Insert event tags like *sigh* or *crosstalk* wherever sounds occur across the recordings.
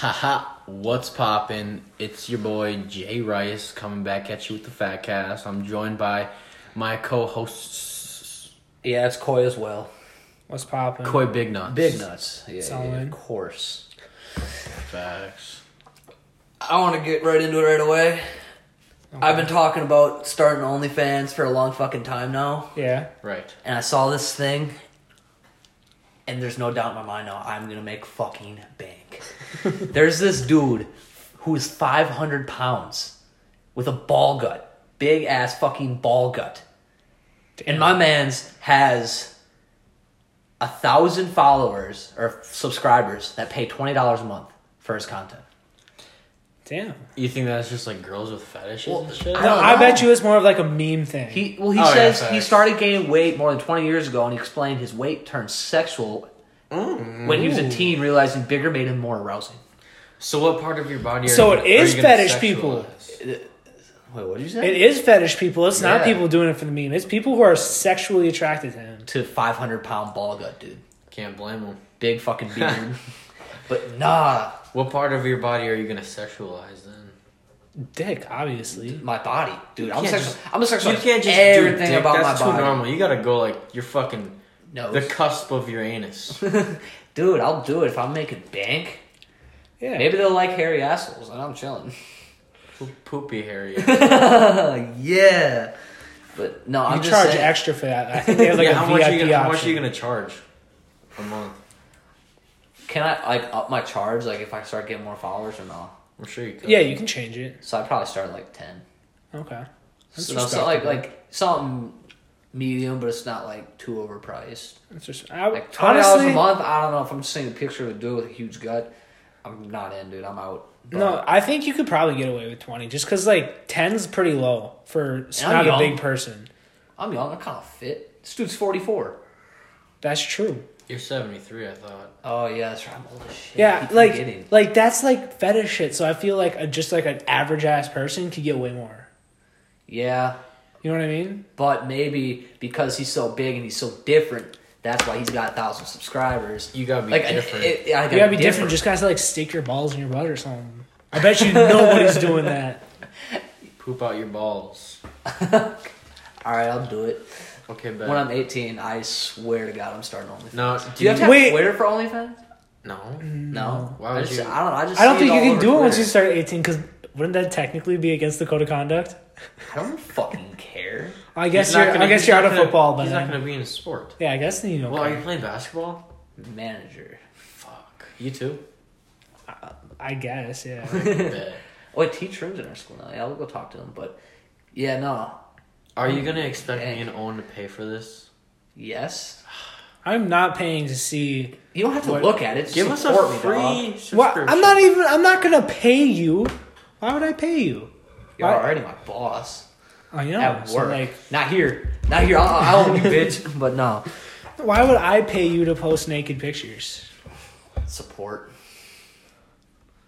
Haha, what's poppin'? It's your boy Jay Rice coming back at you with the Phat Cast. I'm joined by my co-hosts Yeah, it's Koi as well. What's poppin'? Koi Big Nuts. Big nuts. Yeah, yeah, of course. Facts. I want to get right into it right away. I've been talking about starting OnlyFans for a long fucking time now, Yeah. Right. and I saw this thing, and there's no doubt in my mind now I'm gonna make fucking bank. *laughs* there's this dude who is 500 pounds with a ball gut, big ass fucking ball gut, and my man's has a thousand followers or subscribers that pay twenty dollars a month for his content. Damn. You think that's just like girls with fetishes Well, and shit? No, don't I bet you it's more of like a meme thing. He well, he Oh, yeah, says he started gaining weight more than twenty years ago, and he explained his weight turned sexual when he was a teen, realizing bigger made him more arousing. So what part of your body? Are So you, it is are you fetish people. sexualize? Wait, what did you say? it is fetish people. It's not people doing it for the meme. It's people who are sexually attracted to him. to five hundred pound ball gut, dude, Can't blame him. big fucking beard. *laughs* but nah, What part of your body are you gonna sexualize then? Dick, obviously. my body, dude. I'm can't sexual. just- I'm a sexual. You can't just everything do dick. about That's my too normal. You gotta go like you're fucking No, the cusp of your anus. *laughs* dude, I'll do it if I'm making bank. Yeah. Maybe they'll like hairy assholes, and I'm chilling. Poopy hairy. *laughs* yeah, but no, you I'm just charge saying, extra for that. I think they have like yeah, a how VIP much, are you gonna, option. how much are you gonna charge a month? Can I like up my charge like if I start getting more followers or no? I'm sure you could. Yeah, you can change it. So I probably start at like ten. Okay. That's So, no, so like like something medium, but it's not like too overpriced. It's just, I, Like twenty dollars a month. I don't know if I'm just seeing a picture of a dude with a huge gut. I'm not in, dude. I'm out. But- No, I think you could probably get away with 20 just because, like, 10's pretty low for s- And I'm not a big person. I'm young. I'm kind of fit. This dude's forty four. That's true. You're 73, I thought. Oh yeah, that's right. I'm old as shit. Yeah, Keep like, forgetting. like that's like fetish shit. So I feel like a, just like an average ass person could get way more. yeah, You know what I mean? but maybe because he's so big and he's so different, that's why he's got a thousand subscribers. You gotta be Like different. It, it, I You gotta be different. Just guys like stick your balls in your butt or something. I bet you *laughs* nobody's doing that. Poop out your balls. *laughs* All right, I'll do it. Okay, bet. When I'm 18, I swear to God, I'm starting OnlyFans. no, Do you have to have Wait. Twitter for OnlyFans? no. No. Why I would just, you- I don't know. I just. I don't think you can over do it once you start 18 because wouldn't that technically be against the code of conduct? I don't fucking care. I guess He's you're. gonna- I guess you're out of gonna- football, but he's not gonna be in a sport. yeah, I guess then you don't. Well, are you playing basketball? Manager. Fuck. You too. Uh, I guess yeah. *laughs* Bet. Oh, *laughs* wait, T Trim's in our school now. Yeah, I'll go talk to him. But yeah, no. Are you gonna expect Dang. me and Owen to pay for this? Yes. I'm not paying to see. You don't have to What? look at it. Just Give us a support me, free dog. subscription. Well, I'm not even. I'm not gonna pay you. Why would I pay you? You're Why- already my boss. I know. At so, work. like, Not here. Not here. I'll, I'll own you, bitch. *laughs* But no. why would I pay you to post naked pictures? Support.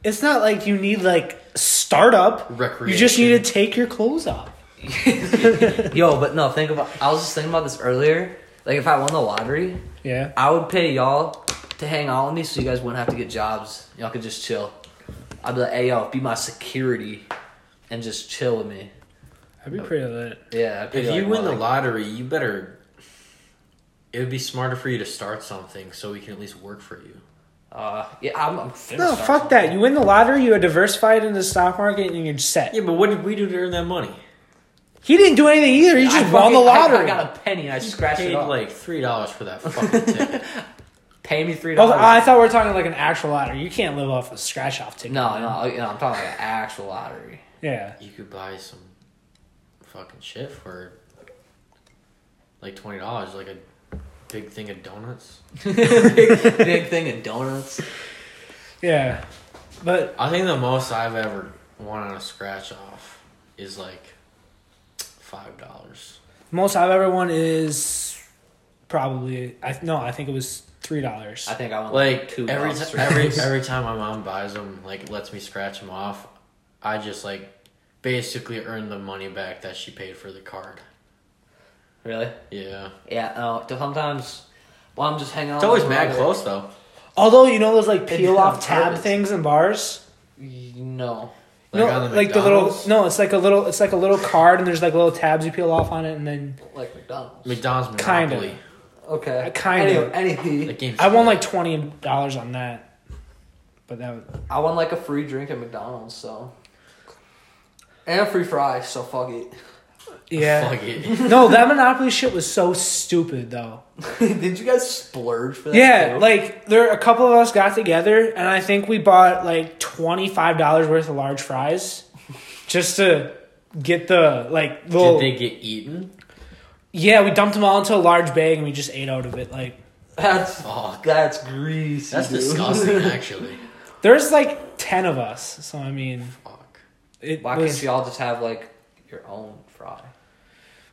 It's not like you need like startup. Recreation. You just need to Recreation. take your clothes off. *laughs* Yo, but no, think about. I was just thinking about this earlier. Like, if I won the lottery, Yeah. I would pay y'all to hang out with me so you guys wouldn't have to get jobs. Y'all could just chill. I'd be like, hey, yo, be my security and just chill with me. I'd be pretty lit. Yeah. I'd pay If you like, win the like- lottery, you better. It would be smarter for you to start something so we can at least work for you. Uh, yeah, I'm, I'm No, fuck something. that. You win the lottery, you diversify it into the stock market, and you're set. Yeah, but what did we do to earn that money? He didn't do anything either. He I just won the fucking- I- lottery. I, got a penny and I scratched Paid it off. like three dollars for that fucking ticket. *laughs* Pay me three was- dollars. I thought we were talking like an actual lottery. You can't live off a scratch off ticket. no, man. no, you know, I'm talking like an actual lottery. Yeah. You could buy some fucking shit for like twenty dollars, like a big thing of donuts. big, *laughs* big thing of donuts. Yeah. But I think the most I've ever won on a scratch off is like five dollars. most I've ever won is probably I no, I think it was three dollars. I think I won Like two every bucks ti- or every *laughs* every time my mom buys them, like lets me scratch them off, I just like basically earn the money back that she paid for the card. Really? Yeah, Yeah. Oh, no. Sometimes, well, I'm just hanging out. it's always mad brother. close though. Although you know those like peel off tab things in bars. No. Like no, on the like the little no, it's like a little it's like a little card and there's like little tabs you peel off on it and then Like McDonald's. McDonald's Kinda. Okay. Uh, kinda. Anything. That I won like twenty dollars on that. But that was, I won like a free drink at McDonald's, so. And a free fries, so fuck it. Yeah. *laughs* Fuck it. no, that Monopoly shit was so stupid though. *laughs* Did you guys splurge for that? Yeah, too? like there a couple of us got together and I think we bought like twenty five dollars worth of large fries just to get the like little Did they get eaten? Yeah, we dumped them all into a large bag and we just ate out of it. Like that's Fuck. that's greasy. That's dude. disgusting, *laughs* actually. there's like ten of us, so I mean Fuck. it Why was can't you all just have like your own fry?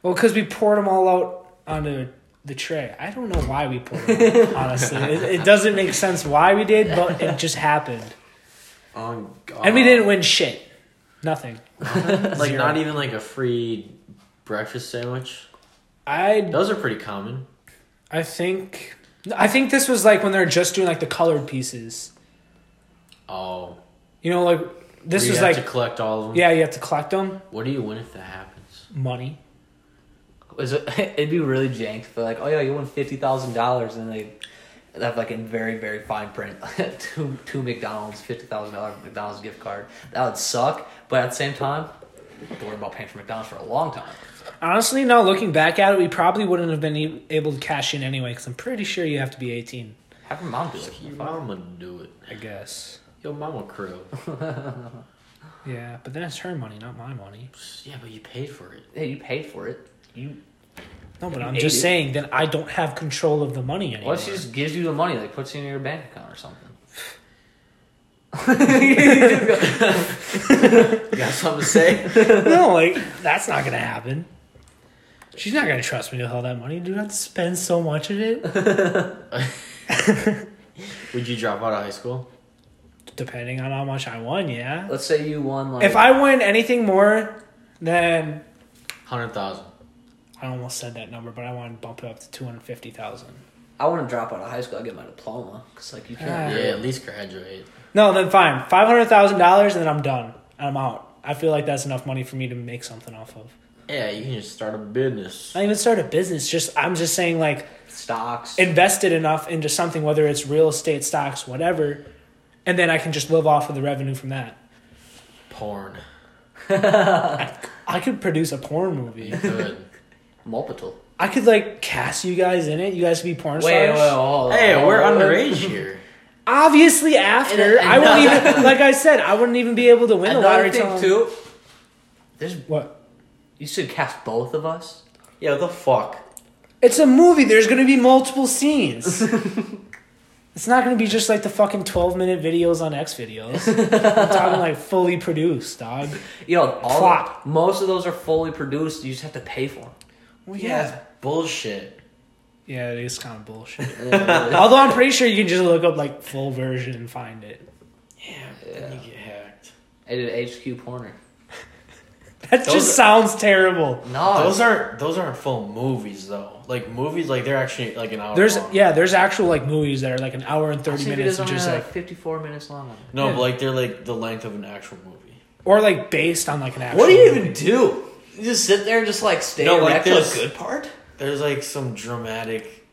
well because we poured them all out onto the tray. I don't know why we poured them. out, *laughs* honestly, it, it doesn't make sense why we did, but it just happened, Oh god. and we didn't win shit. Nothing. *laughs* like Zero. not even like a free breakfast sandwich. I Those are pretty common. I think I think this was like when they're just doing like the colored pieces. Oh. You know, like this you was have like to collect all of them. yeah, you have to collect them. What do you win if that happens? Money. Was it, *laughs* it'd be really jank if they're like, oh yeah, you won fifty thousand dollars, and they they have like in very very fine print *laughs* two two McDonald's fifty thousand dollar McDonald's gift card. That would suck, but at the same time, don't worry about paying for McDonald's for a long time. Honestly, now looking back at it, we probably wouldn't have been e- able to cash in anyway because I'm pretty sure you have to be 18. Have your mom do it. Your mama do it. I guess. Yo, mama crew. *laughs* Yeah, but then it's her money, not my money. Yeah, but you paid for it. Hey, you paid for it. You No, but You I'm just it. saying that I don't have control of the money anymore. what if she just gives you the money, like puts it in your bank account or something? *laughs* You got something to say? no, like that's not gonna happen. She's not gonna trust me with all that money. Do not spend so much of it. *laughs* Would you drop out of high school? Depending on how much I won, yeah. Let's say you won like If I win anything more than Hundred thousand. I almost said that number, but I want to bump it up to two hundred fifty thousand. I want to drop out of high school, I get my diploma because like you can't. Ah. Yeah, at least graduate. No, then fine. Five hundred thousand dollars, and then I'm done. I'm out. I feel like that's enough money for me to make something off of. Yeah, you can just start a business. Not even start a business. Just I'm just saying, like Stocks. invested enough into something, whether it's real estate, stocks, whatever, and then I can just live off of the revenue from that. Porn. *laughs* I could produce a porn movie. Good. Multiple. I could like cast you guys in it. You guys could be porn Wait, stars. wait, hold on, hey, hold we're underage here. Obviously, after And- and- I wouldn't even *laughs* like I said, I wouldn't even be able to win the Another lottery. thing till- too. There's What? you should cast both of us. Yeah, the fuck. It's a movie. There's going to be multiple scenes. *laughs* it's not going to be just like the fucking 12 minute videos on X videos. I'm talking like fully produced, dog. You know, all Plot. most of those are fully produced. You just have to pay for them. Well, Yeah, it's bullshit. Yeah, it is kind of bullshit. *laughs* Although I'm pretty sure you can just look up like full version and find it. Yeah, but then you get hacked. I did HQ Porner. That Those just are- sounds terrible. No, Those aren't those aren't full movies though. Like movies, like they're actually like an hour. There's long. yeah, there's actual like movies that are like an hour and 30 30 minutes videos and just like, like 54 minutes long. no, Yeah. but like they're like the length of an actual movie. or like based on like an actual What do you movie. even do? You just sit there and just like stay No, like erect to a good part? There's like some dramatic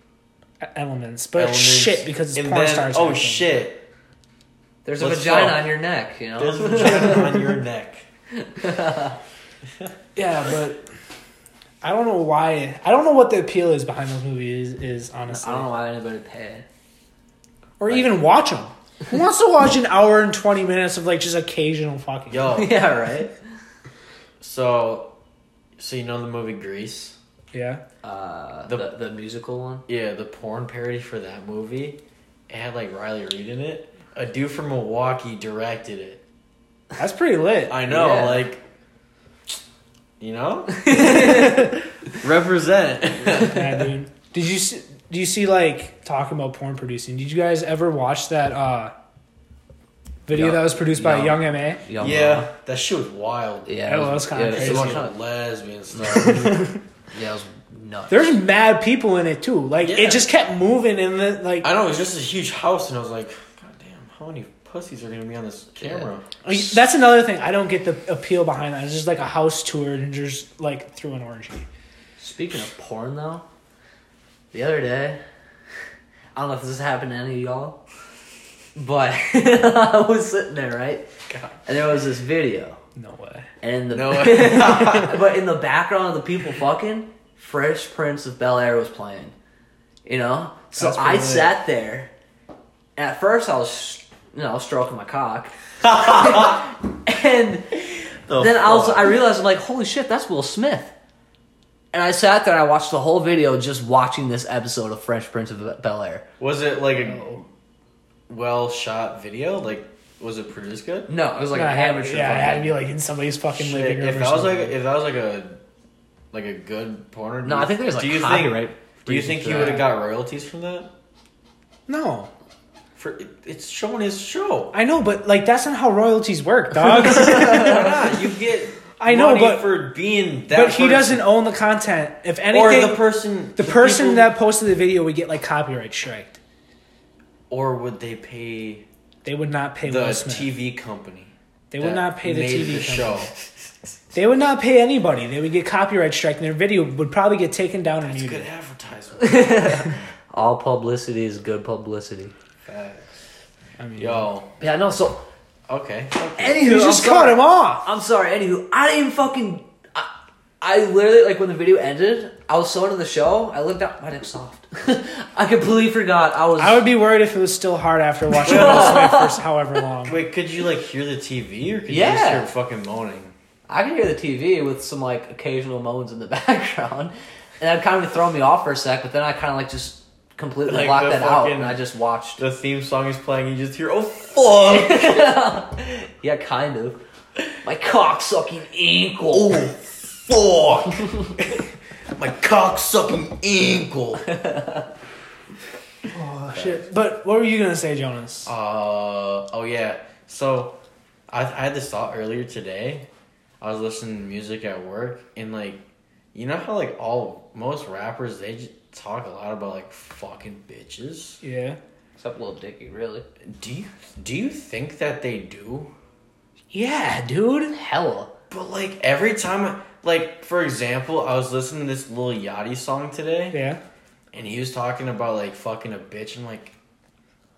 elements, but elements, shit because it's and porn then- stars. Oh acting. shit! There's a Let's vagina go. on your neck, you know? There's a vagina on your neck. *laughs* *laughs* Yeah, but I don't know why. I don't know what the appeal is behind those movies. Is honestly, I don't know why anybody would pay. or even watch them. *laughs* Who wants to watch an hour and 20 minutes of like just occasional fucking? Yo, *laughs* yeah, right? so so you know the movie Grease? Yeah. Uh, The- the, the musical one? Yeah, the porn parody for that movie. It had like Riley Reid in it. A dude from Milwaukee directed it. That's pretty lit. I know, Yeah. like, you know, *laughs* represent. yeah, *laughs* dude. Did you see, do you see like talking about porn producing? Did you guys ever watch that uh video Young- that was produced by Young- Young Ma? Young yeah, Mama. that shit was wild. Yeah, That it was kinda yeah, It's crazy. a It bunch was, of lesbian *laughs* stuff. yeah, it was nuts. There's mad people in it too. Like Yeah. it just kept moving and the like. I know it's just a huge house, and I was like, God damn, how many pussies are gonna be on this camera? Like, that's another thing. I don't get the appeal behind that. It's just like a house tour and just like through an orgy. Speaking of porn, though, the other day, *laughs* I don't know if this has happened to any of y'all, but *laughs* I was sitting there, right? God. And there was this video, No way. and in the No *laughs* but in the background of the people fucking, Fresh Prince of Bel Air was playing. You know, so I lit. sat there. At first, I was, you know, I was stroking my cock, *laughs* and The then I was, fuck? I realized, I'm like, holy shit, that's Will Smith. And I sat there and I watched the whole video just watching this episode of Fresh Prince of Bel Air. was it like a well shot video? Like, was it produced good? No, it was like Yeah, a it had- amateur. yeah, it had to be like in somebody's fucking Shit, living room. if that was like if that was like a like a good porn. No, I think there's like do you copyright. Think, do you think he would have got royalties from that? no, For it, it's showing his show. I know, but like that's not how royalties work, dog. *laughs* Why *laughs* not? You get I know, money but- for being that. but he person. doesn't own the content. If anything, Or the person. the person people- that posted the video would get like copyright striked. Or would they pay They would not pay the Will Smith. TV company? they would not pay the made TV the company. show. *laughs* They would not pay anybody. They would get copyright strike, and their video would probably get taken down and It's muted. good advertisement. All publicity is good publicity. Facts. I mean, Yo, Yeah, no. So, okay. anywho, you just cut him off. I'm sorry. Anywho, I didn't fucking. I, I literally like when the video ended. I was so into the show. I looked up. My dick's soft. *laughs* I completely forgot. I was. I would be worried if it was still hard after watching Will Smith for however long. Wait, could you like hear the TV or could you just hear fucking moaning? I could hear the TV with some like occasional moans in the *laughs* background, and that kind of throw me off for a sec. But then I kind of like just completely Like blocked the that out, fucking- and I just watched. The theme song is playing, and you just hear, oh fuck! *laughs* yeah, kind of. My cock sucking ankle. oh fuck! *laughs* My cock sucking ankle. *laughs* Oh shit! But what were you gonna say, Jonas? Uh oh yeah. So I I had this thought earlier today. I was listening to music at work and like you know how like all most rappers they just talk a lot about like fucking bitches. Yeah. Except Lil Dicky, really. Do you do you think that they do? Yeah, dude. Hella. But like every time like for example, I was listening to this Lil Yachty song today Yeah. and he was talking about like fucking a bitch and like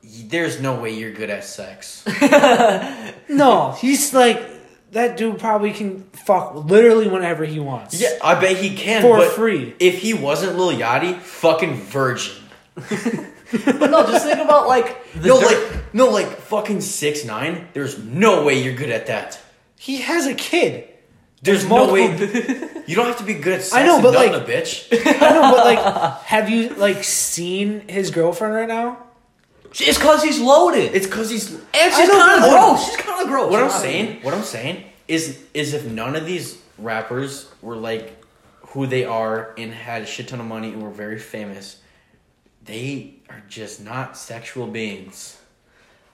there's no way you're good at sex. *laughs* No, he's like that dude. Probably can fuck literally whenever he wants. Yeah, I bet he can For but free. If he wasn't Lil Yachty, fucking virgin. *laughs* But no, just think about like the no, dirt- like no, like fucking six nine. There's no way you're good at that. He has a kid. There's There's no way. *laughs* You don't have to be good at sex. I know, and but, nutting like- a bitch. I know, but like, *laughs* have you like seen his girlfriend right now? It's because he's loaded. It's because he's. and she's kind of but- gross. She's kind of gross. What I'm saying, what I'm saying is, is if none of these rappers were like who they are and had a shit ton of money and were very famous, they are just not sexual beings.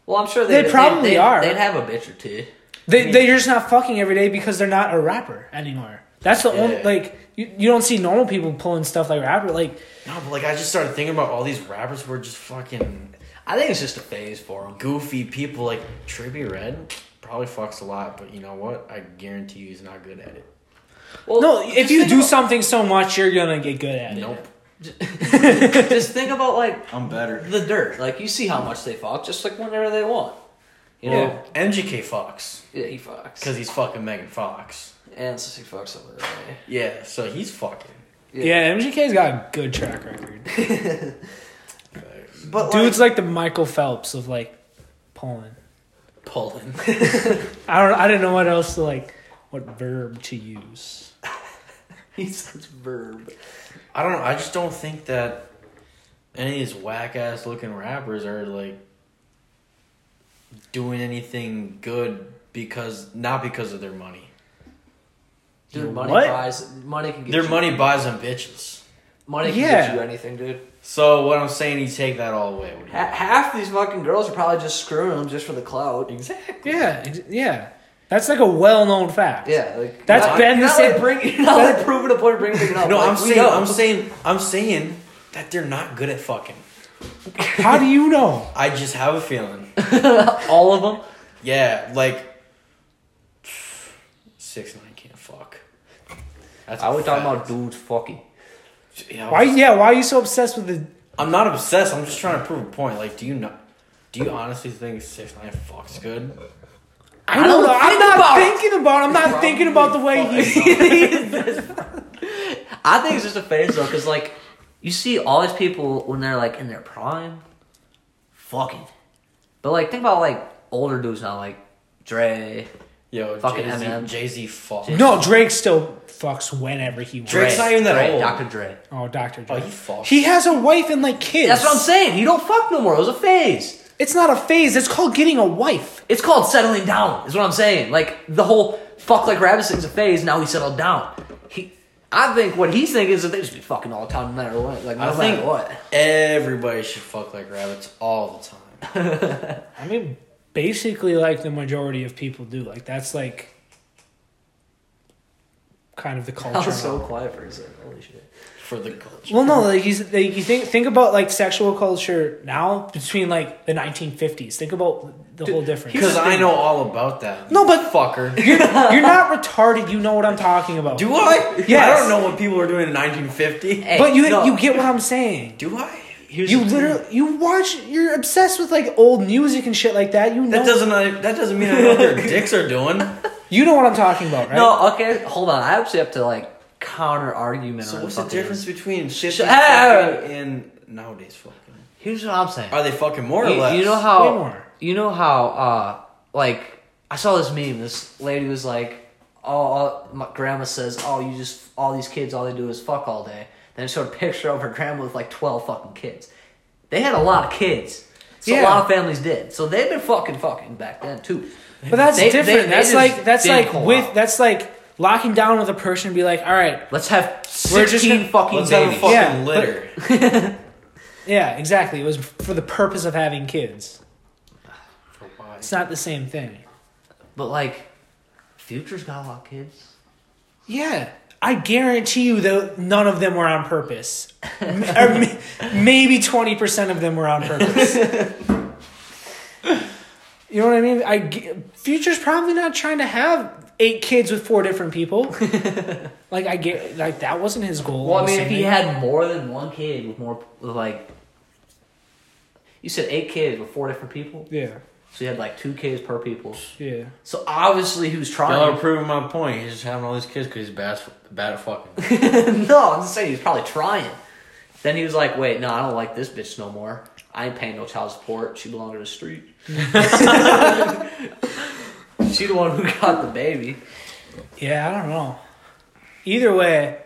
Well, I'm sure They they'd, probably they'd, are. They'd have a bitch or two. They they're just not fucking every day because they're not a rapper anymore. That's the only Yeah. like you, you don't see normal people pulling stuff like rapper like No, but like I just started thinking about all these rappers who are just fucking I think it's just a phase for him. goofy people. Like Trippie Redd probably fucks a lot, but you know what? I guarantee you he's not good at it. Well, no. If you do about- something so much, you're gonna get good at it. Nope. *laughs* just think about like I'm better. the dirt. Like you see how much they fuck, just like whenever they want. You know, MGK fucks yeah, he fucks because he's fucking Megan Fox. and so he fucks over Ray. Eh? Yeah, so he's fucking. Yeah, MGK's got a good track record. *laughs* But Dude's like the Michael Phelps of like pulling. pulling. *laughs* I don't. I didn't know what else to like. What verb to use? *laughs* He says verb. I don't know. I just don't think that any of these whack ass looking rappers are like doing anything good because not because of their money. Dude, money What? buys money can get Their you, money buys them bitches. Money can Yeah. get you anything, dude. So what I'm saying, you take that all away. What you half these fucking girls are probably just screwing them just for the clout. Exactly. Yeah, ex- yeah. That's like a well-known fact. Yeah, like That's you're been not, the you're same- like, bring, you're *laughs* not like proving a point, bringing it up. No, Like, I'm saying, know. I'm saying, I'm saying that they're not good at fucking. How do you know? *laughs* I just have a feeling. *laughs* all of them. Yeah, like six nine can't fuck. That's I a was talking about dudes fucking. Yeah, Why? Yeah. Why are you so obsessed with the? I'm not obsessed. I'm just trying to prove a point. Like, do you know? Do you honestly think six nine fucks good? I don't don't know. I'm not about thinking about. I'm not *laughs* thinking about the way he. *laughs* I think it's just a phase though, because like you see all these people when they're like in their prime, fucking. But like think about like older dudes now, like Dre. Yo, Fucking Jay Z, Eminem. Jay Z fucks. No, Drake still fucks whenever he wants. Drake's Dre, not even that Dre, old. Dr. Dre. Oh, Dr. Dre. Oh, he fucks. he has a wife and like kids. That's what I'm saying. He don't fuck no more. It was a phase. It's not a phase. It's called getting a wife. It's called settling down. Is what I'm saying. Like the whole fuck like rabbit thing's a phase. Now he settled down. He. I think what he's thinking is that they just be fucking all the time, no matter what. Like no I matter think what. everybody should fuck like rabbits all the time. *laughs* I mean, basically, like the majority of people do. Like that's like kind of the culture. I culture. was so quiet for a second. Holy shit. For the culture. Well, no, like you, like, you think think about like sexual culture now between like the 1950s. Think about the whole difference. Because I know all about that. No, but- fucker. *laughs* You're, you're not retarded. You know what I'm talking about. Do I? Yeah, *laughs* I don't know what people were doing in 1950. Hey, but you no. you get what I'm saying. Do I? Here's You the thing. literally you watch. You're obsessed with like old music and shit like that. You know That doesn't. uh, That doesn't mean I know what their dicks are doing. *laughs* you know what I'm talking about, right? No, okay, hold on. I actually have to like counter argument So on what's the the difference between shit Sh- fucking Hey! and nowadays fucking? Here's what I'm saying. Are they fucking more or you, less? you know how more. you know how uh like I saw this meme. This lady was like, "Oh, all, my grandma says, oh, you just all these kids, all they do is fuck all day." Then it showed a picture of her grandma with like twelve fucking kids. They had a lot of kids. So a lot of families did. So they've been fucking fucking back then too. But that's They- different. they- they that's just like that's like with out. that's like locking down with a person and be like, all right, Let's have We're just sixteen gonna- fucking Let's have a babies. fucking Yeah, but- litter. *laughs* yeah, exactly. It was for the purpose of having kids. It's not the same thing. But like, Future's got a lot of kids. Yeah, I guarantee you that none of them were on purpose. Or m- maybe twenty percent of them were on purpose. *laughs* you know what I mean? I Future's probably not trying to have eight kids with four different people. *laughs* like I get, like that wasn't his goal. Well, I mean, if he had more than one kid with more, with like, you said eight kids with four different people, yeah, so he had like two kids per people. yeah. So obviously he was trying. Y'all are trying. proving my point. He's just having all these kids because he's bad, bad at fucking. *laughs* no, I'm just saying he was probably trying. Then he was like, "Wait, no, I don't like this bitch no more. I ain't paying no child support. She belonged to the street. *laughs* she the one who got the baby." Yeah, I don't know. Either way,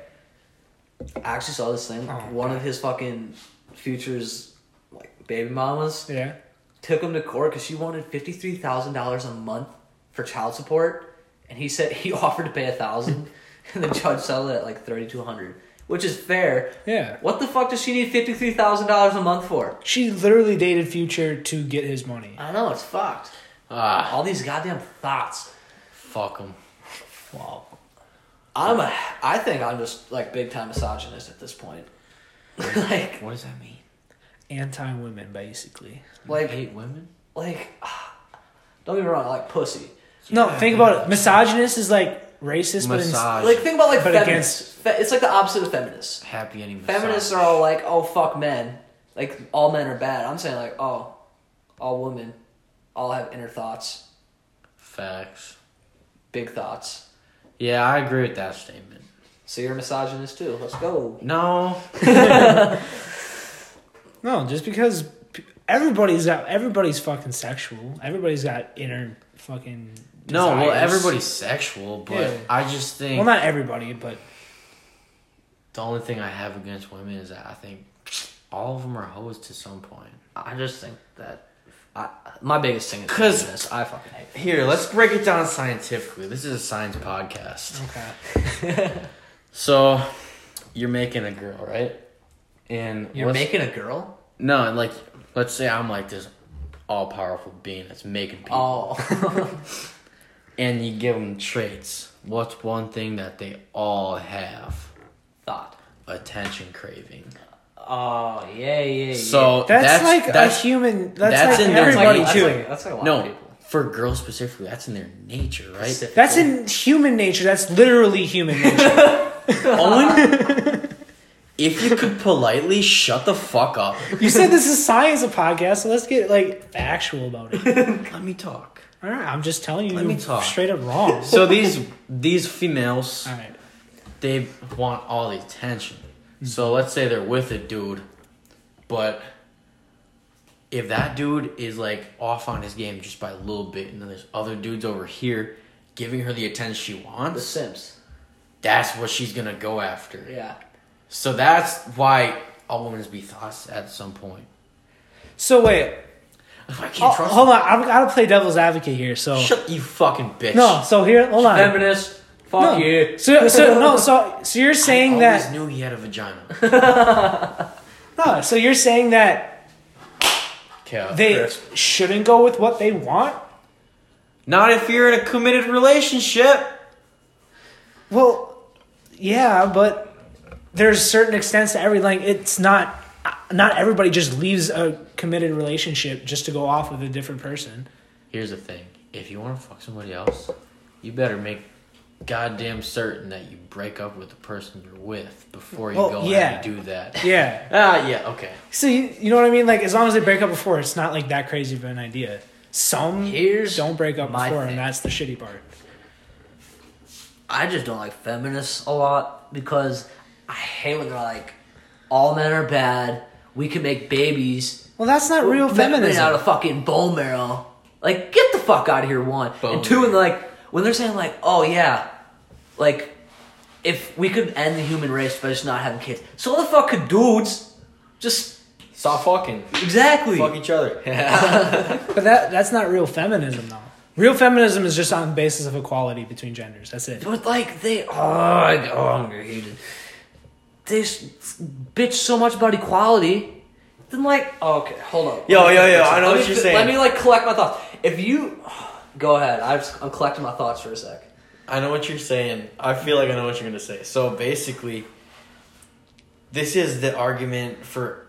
I actually saw this thing. Oh, one of his fucking futures, like baby mamas, yeah. Took him to court because she wanted fifty three thousand dollars a month for child support, and he said he *laughs* offered to pay a thousand, *laughs* and the judge settled it at like thirty two hundred, which is fair. Yeah. What the fuck does she need fifty three thousand dollars a month for? She literally dated Future to get his money. I know it's fucked. Ah, All these goddamn thoughts. fuck him. Wow. I'm a. I think I'm just like big time misogynist at this point. *laughs* like, What does that mean? Anti women, basically. like, hate women? like. *sighs* Don't get me wrong. I like pussy. No, think about it. Misogynist is like racist, but in, Like think about like But feminists. Fe- it's like the opposite of feminists. happy ending. Feminists massage. are all like, oh fuck men, like all men are bad. I'm saying like, oh, all women, all have inner thoughts, facts. big thoughts. Yeah, I agree with that statement. So you're a misogynist too. Let's go. No, *laughs* *laughs* no, just because p- everybody's got everybody's fucking sexual. Everybody's got inner fucking. no. Well, everybody's sexual, but Yeah. I just think Well, not everybody, but the only thing I have against women is that I think all of them are hoes to some point. I just think that. I, my biggest thing is 'Cause- feminists. I fucking hate. Here, let's break it down scientifically. This is a science podcast. okay. *laughs* So, you're making a girl, right? And You're making a girl. no, and like, let's say I'm like this all powerful being that's making people. Oh, *laughs* and you give them traits. What's one thing that they all have? Thought. Attention craving. Oh yeah, yeah. yeah. So That's, that's like that's a human. That's, that's like in their everybody that's too. like, that's like a lot of no people. for girls specifically. That's in their nature, right? That's in human nature. That's literally human nature. *laughs* Owen, *laughs* if you could *laughs* politely shut the fuck up, you said this is science a podcast, so let's get like factual about it. *laughs* let me talk. All right, I'm just telling you, Let me talk. straight up wrong. *laughs* So these these females, All right. they want all the attention. Mm-hmm. So let's say they're with a dude, but if that dude is like off on his game just by a little bit, and then there's other dudes over here giving her the attention she wants, The Sims. that's what she's gonna go after. Yeah. So that's why all women's be thoughts at some point. So wait, I can't oh, trust. hold on. I'm gotta play devil's advocate here. So Shut you fucking bitch. no, so here, hold on. Feminist. Fuck No. you. So, so no, so so you're I saying always that knew he had a vagina. *laughs* no, so you're saying that Okay, uh, they Chris. shouldn't go with what they want. Not if you're in a committed relationship. Well, yeah, but there's certain extents to every like it's not not everybody just leaves a committed relationship just to go off with a different person. Here's the thing: if you want to fuck somebody else, you better make goddamn certain that you break up with the person you're with before you Well, go yeah. and do that. Yeah. *laughs* Ah, yeah, okay. So you, you know what I mean? Like as long as they break up before, it's not like that crazy of an idea. Some Here's don't break up before, thing. and that's the shitty part. I just don't like feminists a lot because I hate when they're like, all men are bad. We can make babies. Well, that's not real feminism. out of fucking bone marrow. Like, get the fuck out of here. One Bone and two, and like when they're saying like, oh yeah, like if we could end the human race by just not having kids, so what the fuck could dudes just Stop fucking. exactly? Fuck each other. *laughs* *laughs* But that that's not real feminism, though. Real feminism is just on the basis of equality between genders. That's it. But like they, oh, I, oh I'm gonna hate it. They s- bitch so much about equality. Then like, oh, okay, hold on. Yo, yo, yo, I know Let what me- you're saying. Let me like collect my thoughts. If you, *sighs* go ahead. I just, I'm collecting my thoughts for a sec. I know what you're saying. I feel like I know what you're gonna say. So basically, this is the argument for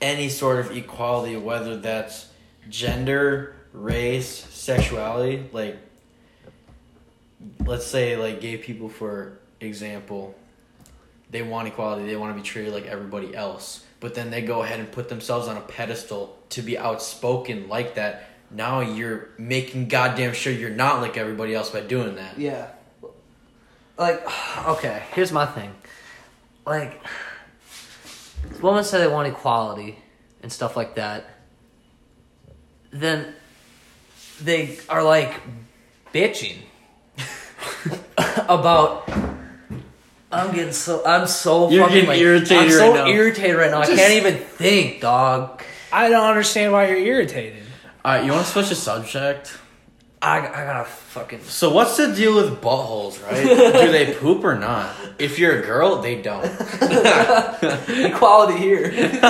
any sort of equality, whether that's gender, race, sexuality. Like, let's say, like gay people, for example, they want equality. They want to be treated like everybody else. But then they go ahead and put themselves on a pedestal to be outspoken like that. Now you're making goddamn sure you're not like everybody else by doing that. Yeah. Like, *sighs* okay, here's my thing. Like, women say they want equality and stuff like that. Then they are like bitching *laughs* about. I'm getting so I'm so You're fucking getting like, irritated I'm so right now. irritated right now. I Just- can't even think, dog. I don't understand why you're irritated. All right, you want to switch the subject? I I gotta fucking. So what's the deal with buttholes, right? *laughs* Do they poop or not? If you're a girl, they don't. *laughs* Equality here. *laughs*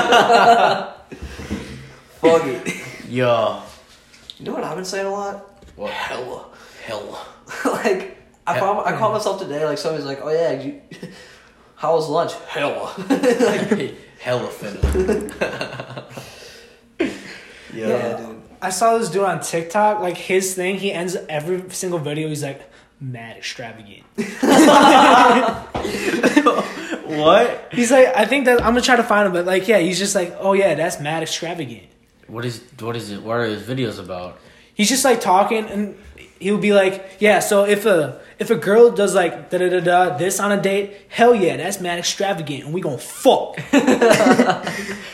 Fuck it. Yo, You know what I've been saying a lot? what? Hella. Hell. like I Hell. caught, I caught mm. myself today. Like somebody's like, "Oh yeah, you, *laughs* how was lunch?" Hella. *laughs* like, Hella finna. Yo. yeah, dude. I saw this dude on TikTok. Like his thing, he ends every single video. He's like, "Mad extravagant." *laughs* What? He's like, I think that I'm gonna try to find him, but like, yeah, he's just like, "Oh yeah, that's mad extravagant." What is what is it? What are his videos about? He's just like talking, and he'll be like, "Yeah, so if a if a girl does like da da da da this on a date, hell yeah, that's mad extravagant, and we gonna fuck." *laughs* *laughs*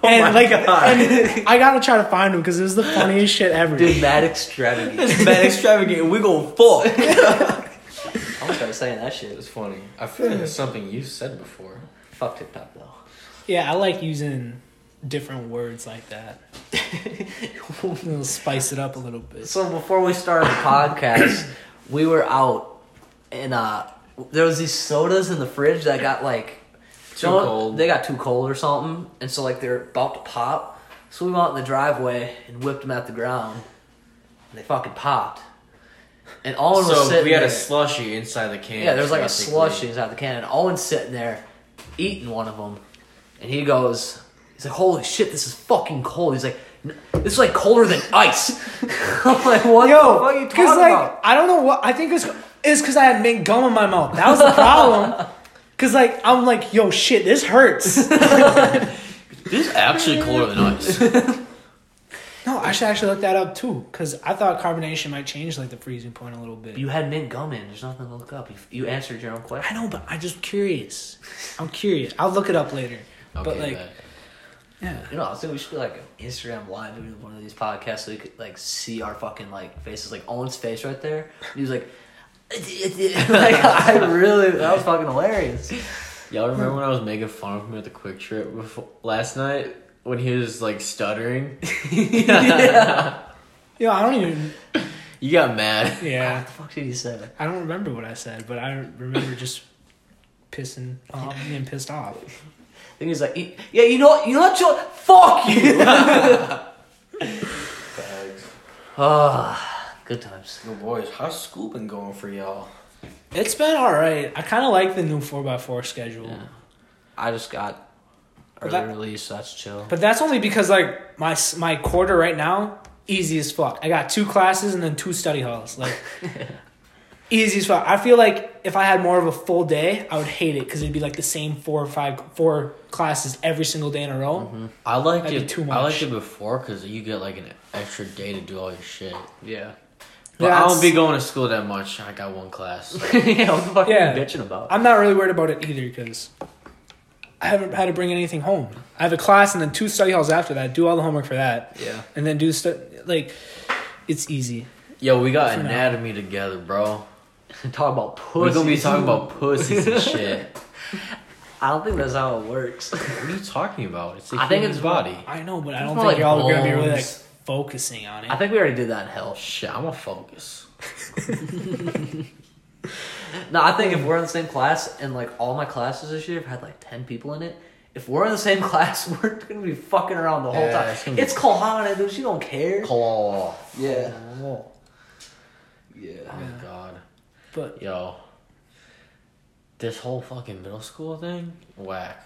Oh and my like, God. and I gotta try to find him because it was the funniest shit ever. Dude, mad extravagant. *laughs* It's bad extravagant. We gonna fuck. I'm gonna start saying that shit. It's funny. I feel like it's something you said before. Fuck TikTok though. Yeah, I like using different words like that. *laughs* It'll spice it up a little bit. So before we started the podcast, *coughs* we were out and uh there was these sodas in the fridge that got like Too you know, cold. They got too cold or something, and so like they're about to pop. So we went out in the driveway and whipped them at the ground. And they fucking popped. and Owen was so sitting we had there. a slushy inside the can. Yeah, there's like a slushy inside the can, and Owen's sitting there eating one of them, and he goes, he's like, "Holy shit, this is fucking cold." He's like, "This is like colder than ice." *laughs* I'm like, "What Yo, the fuck are you because talking like about?" I don't know what I think it's it's because I had mint gum in my mouth. That was the problem. *laughs* Because like I'm like, yo, shit, this hurts. *laughs* This is actually colder than ice. no, I should actually look that up too. Because I thought carbonation might change like the freezing point a little bit. You had mint gum in. There's nothing to look up. You, you answered your own question. I know, but I'm just curious. I'm curious. I'll look it up later. Okay, but like, bet. Yeah. You know, I was thinking we should be like an Instagram live doing one of these podcasts so we could like see our fucking like faces, like Owen's face right there. He was like, *laughs* like I really that was fucking hilarious. Y'all remember when I was making fun of him at the QuikTrip before, last night when he was like stuttering? *laughs* yeah. Yo, I don't even. You got mad. *laughs* Yeah, What the fuck did he say? I don't remember what I said, but I remember just pissing off, being pissed off. I think he's like, yeah, you know what? You know what? Joe? Fuck you. *laughs* Ah, good times. Yo, boys, how's school been going for y'all? It's been all right. I kind of like the new four x four schedule, Yeah. I just got But early that- release, so that's chill. but that's only because like my my quarter right now easy as fuck. I got two classes and then two study halls. Like *laughs* easy as fuck. I feel like if I had more of a full day, I would hate it because it'd be like the same four or five four classes every single day in a row. I liked That'd it. too much. I much. liked it before because you get like an extra day to do all your shit. Yeah. But I That's- don't be going to school that much. I got one class. *laughs* yeah, what the fuck Yeah. are you bitching about? I'm not really worried about it either because I haven't had to bring anything home. I have a class and then two study halls after that. Do all the homework for that, yeah. and then do stu- like it's easy. Yo, we got For now. anatomy together, bro. *laughs* Talk about pussy. We're gonna be talking about *laughs* pussies and shit. I don't think that's how it works. What are you talking about? It's a I think it's body. I know, but I don't think like y'all are gonna be really like focusing on it. I think we already did that in hell. Shit, I'm a focus. *laughs* No, I think if we're in the same class and like all my classes this year have had like ten people in it, if we're in the same class, we're gonna be fucking around the whole Yeah, time. it's gonna be- It's Kohana, dude. She don't care. Claw. Yeah. Oh Yeah. my god. But Yo. This whole fucking middle school thing? Whack.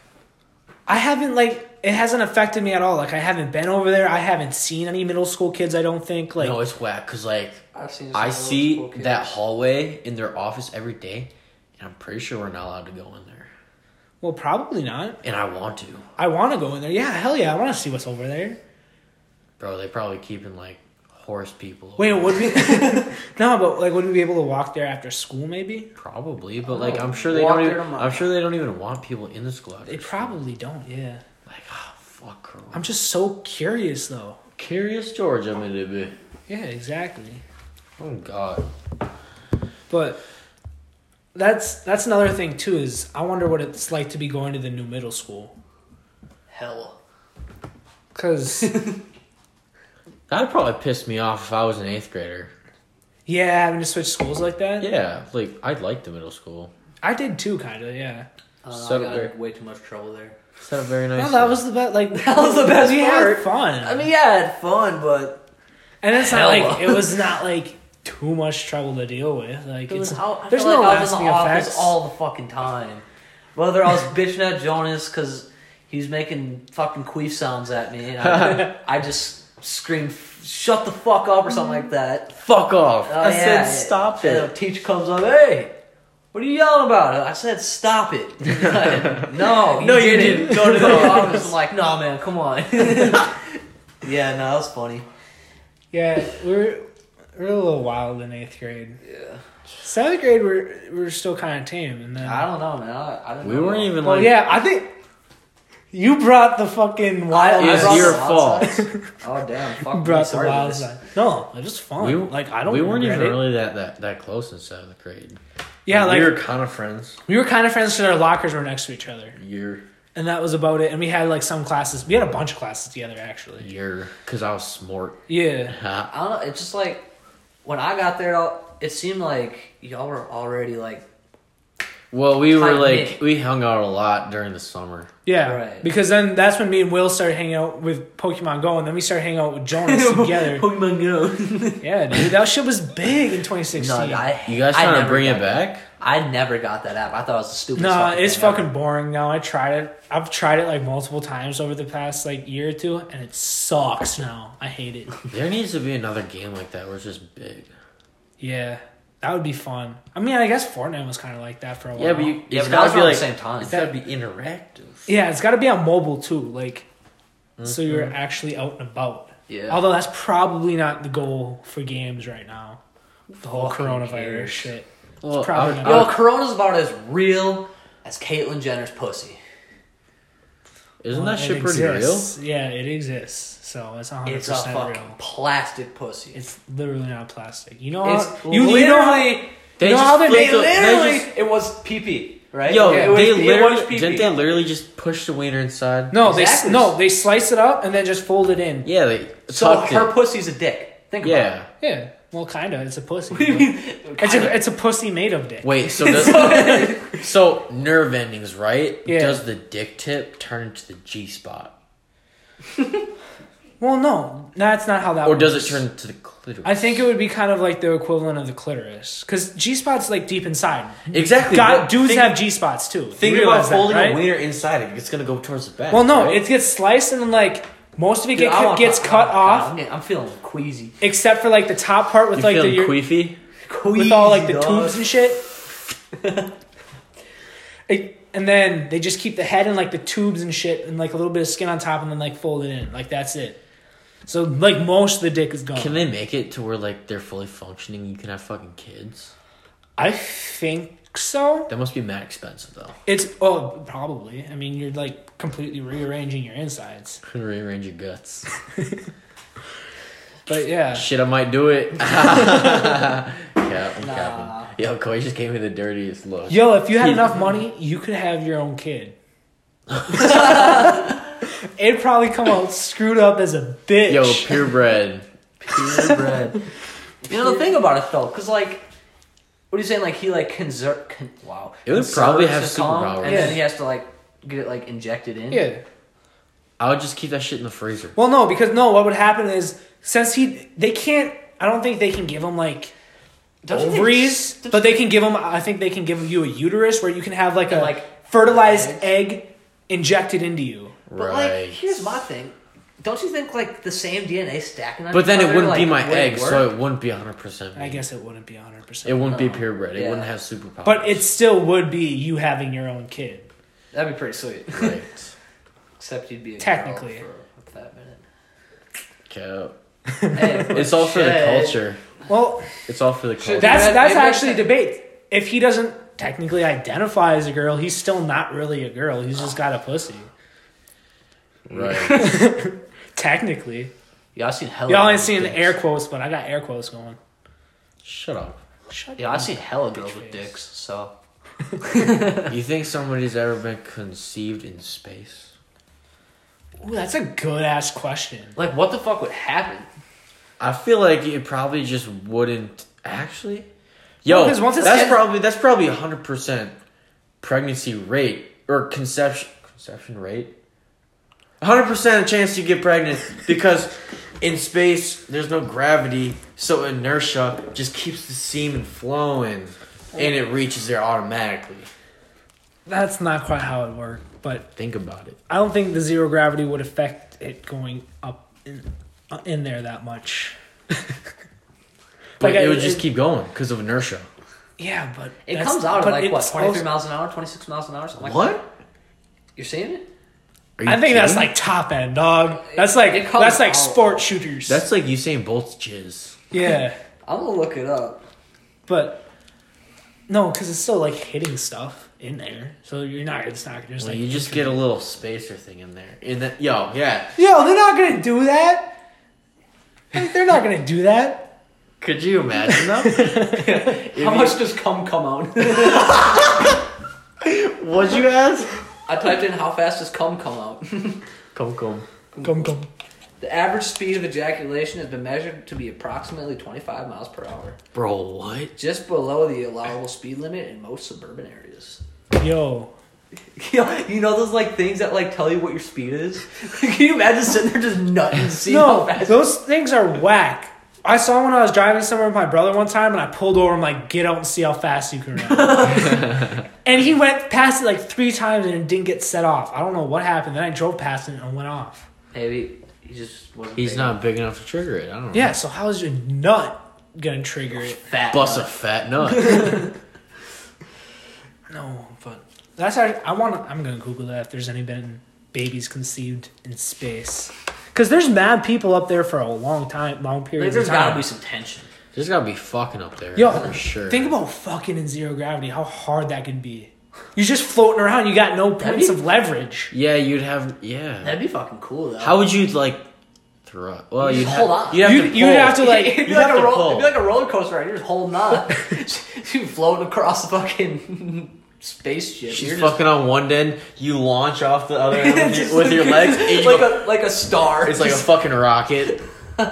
I haven't like it hasn't affected me at all. Like I haven't been over there. I haven't seen any middle school kids. I don't think like no, it's whack because like I've seen. I see that hallway in their office every day, and I'm pretty sure we're not allowed to go in there. well probably not. And I want to, I want to go in there. Yeah, hell yeah, I want to see what's over there. bro. They probably keeping like horse people. Wait, would we? *laughs* no, but like, would we be able to walk there after school? Maybe Probably, but like oh, I'm sure they Walk don't. there Even, tomorrow. I'm sure they don't even want people in the school. After they school. probably don't. Yeah, like oh fuck. Girl. I'm just so curious though. curious, George. I'm gonna oh. be. Yeah, exactly. Oh god. But that's that's another thing too. Is I wonder what it's like to be going to the new middle school. hell. Cause *laughs* That'd probably piss me off if I was an eighth grader. yeah, having to switch schools like that. Yeah, like I'd like the middle school. I did too, kind of. Yeah. I, don't Set I got there. in way too much trouble there. Set up very nice. No, that was the best. Like *laughs* That was the best We part. had fun. I mean, yeah, I had fun, but and it's not like it was not like too much trouble to deal with. Like it was it's how, I there's no like I was in lasting the office effects. all the fucking time. Whether I was bitching at Jonas because he was making fucking queef sounds at me, and I, *laughs* I just screamed, "Shut the fuck up" or something like mm-hmm. that. Fuck off. Oh, I yeah. said stop And it. the teacher comes up, "Hey, what are you yelling about?" I said, "Stop it." *laughs* no, No, you didn't. Go to the I office. was like, "No, man, come on." *laughs* yeah, no, that was funny. Yeah, we were we were a little wild in eighth grade. Yeah, Seventh grade, we're we were still kind of tame, and then I don't know, man. I, I didn't We know. weren't even well, like. yeah, I think you brought the fucking wild. I It's brought your fault. oh damn! Fuck You brought the wild side. No, it was fun. We, like I don't. We weren't even it. really that, that that close in seventh grade. Yeah, like we were kind of friends. we were kind of friends because our lockers were next to each other, Year, and that was about it. And we had like some classes. We had a bunch of classes together, actually. year, because I was smart. Yeah. *laughs* I don't know. It's just like when I got there, it seemed like y'all were already like Well, we were like knit. we hung out a lot during the summer. Yeah, Right. because then that's when me and Will started hanging out with Pokemon Go, and then we started hanging out with Jonas *laughs* together. Pokemon Go. *laughs* Yeah, dude, that shit was big in 2016. no, I, You guys I trying to bring got it that. back? I never got that app. I thought it was the stupidest. No, fucking it's thing ever. fucking boring now. I tried it. I've tried it like multiple times over the past like year or two, and it sucks now. I hate it. There needs to be another game like that where it's just big. Yeah, that would be fun. I mean, I guess Fortnite was kind of like that for a while. Yeah, but you, Yeah, it's but that gotta was be around like the same time. It's gotta be interactive. yeah, it's got to be on mobile too, like so you're Mm-hmm. actually out and about. Yeah. Although that's probably not the goal for games right now. The whole Fucking coronavirus cares. shit. Well, probably I- not. I- Yo, Corona's about as real as Caitlyn Jenner's pussy. isn't Well, that it shit pretty real? Yeah, it exists. So it's 100% It's a fucking real. plastic pussy. It's literally not plastic. You know It's how you, you know how literally- They You know just how they flick make the- They they literally, just- it was PP, right? Yo, it was, they it was literally PP. didn't they literally just push the wiener inside? No, Exactly. they no, they slice it up and then just fold it in. Yeah, they so tucked her it. pussy's a dick. Think about it. Yeah. Yeah, well, kind of. It's a pussy. it. *laughs* What do you mean? it's a it's a pussy made of dick. Wait, so *laughs* does, so nerve endings, right? Yeah. Does the dick tip turn into the G spot, *laughs* Well, no, that's not how that. Works. Or does it turn to the clitoris? I think it would be kind of like the equivalent of the clitoris, because G spot's like deep inside. exactly. God, dudes think, have G spots too. Think about that, folding right? a wiener inside it. It's gonna go towards the back. Well, no, right? it gets sliced and then like most of it Dude, get, want- gets I cut want- off, I'm, I'm feeling queasy. except for like the top part with you like the queefy? with all like the Queasy, tubes and shit. *laughs* It- and then they just keep the head and like the tubes and shit and like a little bit of skin on top and then like fold it in. Like that's it. So like most of the dick is gone. Can they make it to where like they're fully functioning? You can have fucking kids. I think so. That must be mad expensive though. It's oh probably. I mean you're like completely rearranging your insides. *laughs* Rearrange your guts. But yeah. Shit, I might do it. *laughs* yeah, I'm Nah. capping. Yo, Koi just gave me the dirtiest look. Yo, if you had enough money, you could have your own kid. *laughs* *laughs* It'd probably come out screwed up as a bitch. Yo, purebred. *laughs* Purebred. you know the thing about it though, because like, what are you saying? Like he like conser- con- wow. It would probably have superpowers. and Yeah. then he has to like get it like injected in. yeah. I would just keep that shit in the freezer. Well, no, because no, what would happen is since he they can't. I don't think they can give him like Don't you think- ovaries, don't but they can give him. I think they can give you a uterus where you can have like a like, fertilized eggs. egg injected into you. But right. like, here's my thing. Don't you think like the same DNA stacking on but each then it wouldn't like, be my wouldn't egg, work? so it wouldn't be 100% I guess it wouldn't be hundred percent. It wouldn't be uh-huh. purebred. It Yeah. wouldn't have superpowers. but it still would be you having your own kid. That'd be pretty sweet. Right. *laughs* Except you'd be a girl Technically. for that minute. Cap. *laughs* Hey, It's all for the culture. Well, It's all for the culture. that's that's actually a debate. If he doesn't technically identify as a girl, he's still not really a girl. He's just got a pussy. Right. *laughs* Technically, Yeah, I've seen hella. y'all ain't girls seeing with the air quotes, but I got air quotes going. Shut up. Shut Yeah. I've seen hella girls Bitch with dicks. So *laughs* You think somebody's ever been conceived in space? Ooh, that's a good ass question. like, what the fuck would happen? I feel like it probably just wouldn't actually. Yo, No, 'cause once it's that's in- probably that's probably hundred percent pregnancy rate or conception conception rate. Hundred percent chance you get pregnant because in space there's no gravity, so inertia just keeps the semen flowing, and it reaches there automatically. That's not quite how it worked, but Think about it. I don't think the zero gravity would affect it going up in, uh, in there that much. But Like, it would just it- keep going because of inertia. Yeah, but It that's- comes out at but like what, it's 23 also- miles an hour, 26 miles an hour, something like What? that. You're seeing it? Are you I think that's like top end, dog. That's like that's like out. sport shooters. that's like Usain Bolt's jizz. yeah, *laughs* I'm gonna look it up. but no, because it's still like hitting stuff in there, so you're not. It's not just Well, like you just get a little spacer thing in there. In that, yo, yeah. Yo, they're not gonna do that. Like, They're not gonna do that. Could you imagine though? *laughs* How you- much does cum come out? *laughs* What'd you ask? I typed in how fast does cum come out. Come, come. Come, come. The average speed of ejaculation has been measured to be approximately 25 miles per hour, Bro, what? just below the allowable speed limit in most suburban areas. Yo, *laughs* you know those like things that like tell you what your speed is? *laughs* Can you imagine sitting there just nutting, seeing no, how fast? No, those things are whack. I saw when I was driving somewhere with my brother one time, and I pulled over. and like, "Get out and see how fast you can run." *laughs* and he went past it like three times and it didn't get set off. I don't know what happened. Then I drove past it and went off. Maybe he just wasn't. He's big not enough. big enough to trigger it. I don't know. Yeah. So how is your nut gonna trigger it? fat. Bust a fat nut. *laughs* *laughs* No, but that's how I want. to I'm gonna Google that if there's any been babies conceived in space. Because there's mad people up there for a long time, long Like, periods of time. There's gotta be some tension. There's gotta be fucking up there. Yo, for sure. Think about fucking in zero gravity. How hard that can be. You're just floating around. You got no points be- of leverage. yeah, you'd have. Yeah. That'd be fucking cool though. How would you like throw? it? Well, You you'd hold on. You'd have You'd- to. you'd have to, like- it'd be you'd like have a to roll, pull. it'd be like a roller coaster ride. You're just holding on, *laughs* *laughs* you floating across the fucking *laughs* spaceship. She's You're just fucking on one end. You launch off the other end with, your, with your legs. and you like go- a like a star. it's like a fucking rocket. All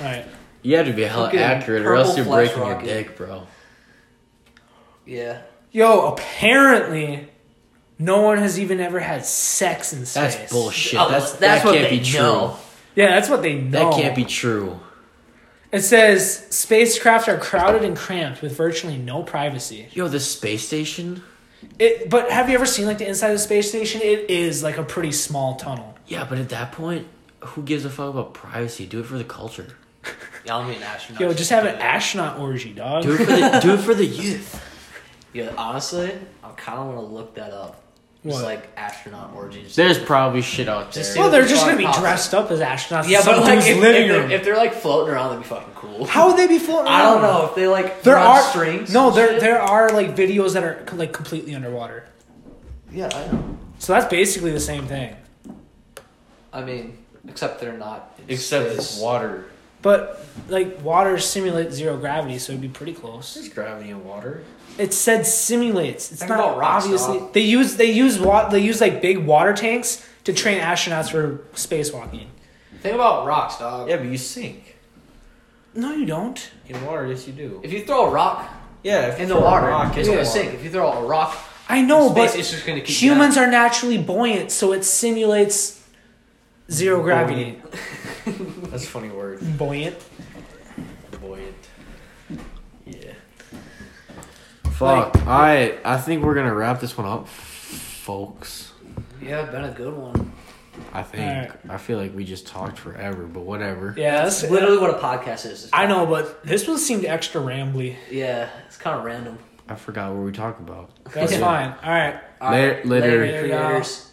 right. You have to be hella Fucking accurate, or else you're flesh breaking your dick, bro. yeah. Yo, apparently, no one has even ever had sex in space. That's bullshit. Oh, that's that's that what can't they be true. know. Yeah, that's what they know. That can't be true. It says spacecraft are crowded and cramped with virtually no privacy. Yo, the space station. It, but have you ever seen like the inside of the space station? It is like a pretty small tunnel. Yeah, but at that point, who gives a fuck about privacy? Do it for the culture. Yeah, I'll be an astronaut. Yo, just have an astronaut orgy, dog. Do it for the *laughs* do it for the youth. Yeah, honestly, I kind of want to look that up. Just What? like astronaut orgies. There's probably shit out there. Just see well, they're just gonna be pops- dressed up as astronauts. Yeah, in some but like dude's if, if, living they're, if they're like floating around, that'd be fucking cool. How would they be floating? I don't around? know if they like There run are strings. no, and there shit. there are like videos that are like completely underwater. Yeah, I know. So that's basically the same thing. I mean, except they're not. in Except space. it's water. But like water simulates zero gravity, so it'd be pretty close. There's gravity in water. It said simulates. It's Think not about rocks, obviously. dog. They use they use wa- they use like big water tanks to train astronauts for spacewalking. Think about rocks, dog. Yeah, but you sink No, you don't. in water. Yes, you do. If you throw a rock Yeah, if in the throw a water, rock it's in gonna the sink. If you throw a rock I know, in space, but it's just gonna keep humans are naturally buoyant, so it simulates zero gravity. *laughs* That's a funny word. Buoyant. Buoyant. Yeah. Fuck. I I think we're gonna wrap this one up, folks. Going. Yeah, been a good one. I think. Alright. I feel like we just talked forever, but whatever. Yeah, That's that's literally what a podcast is. I know, but this one seemed extra rambly. Yeah, it's kind of random. I forgot what we talked about. That's Yeah. fine. All right. All Later- later. Later, y'all. creators.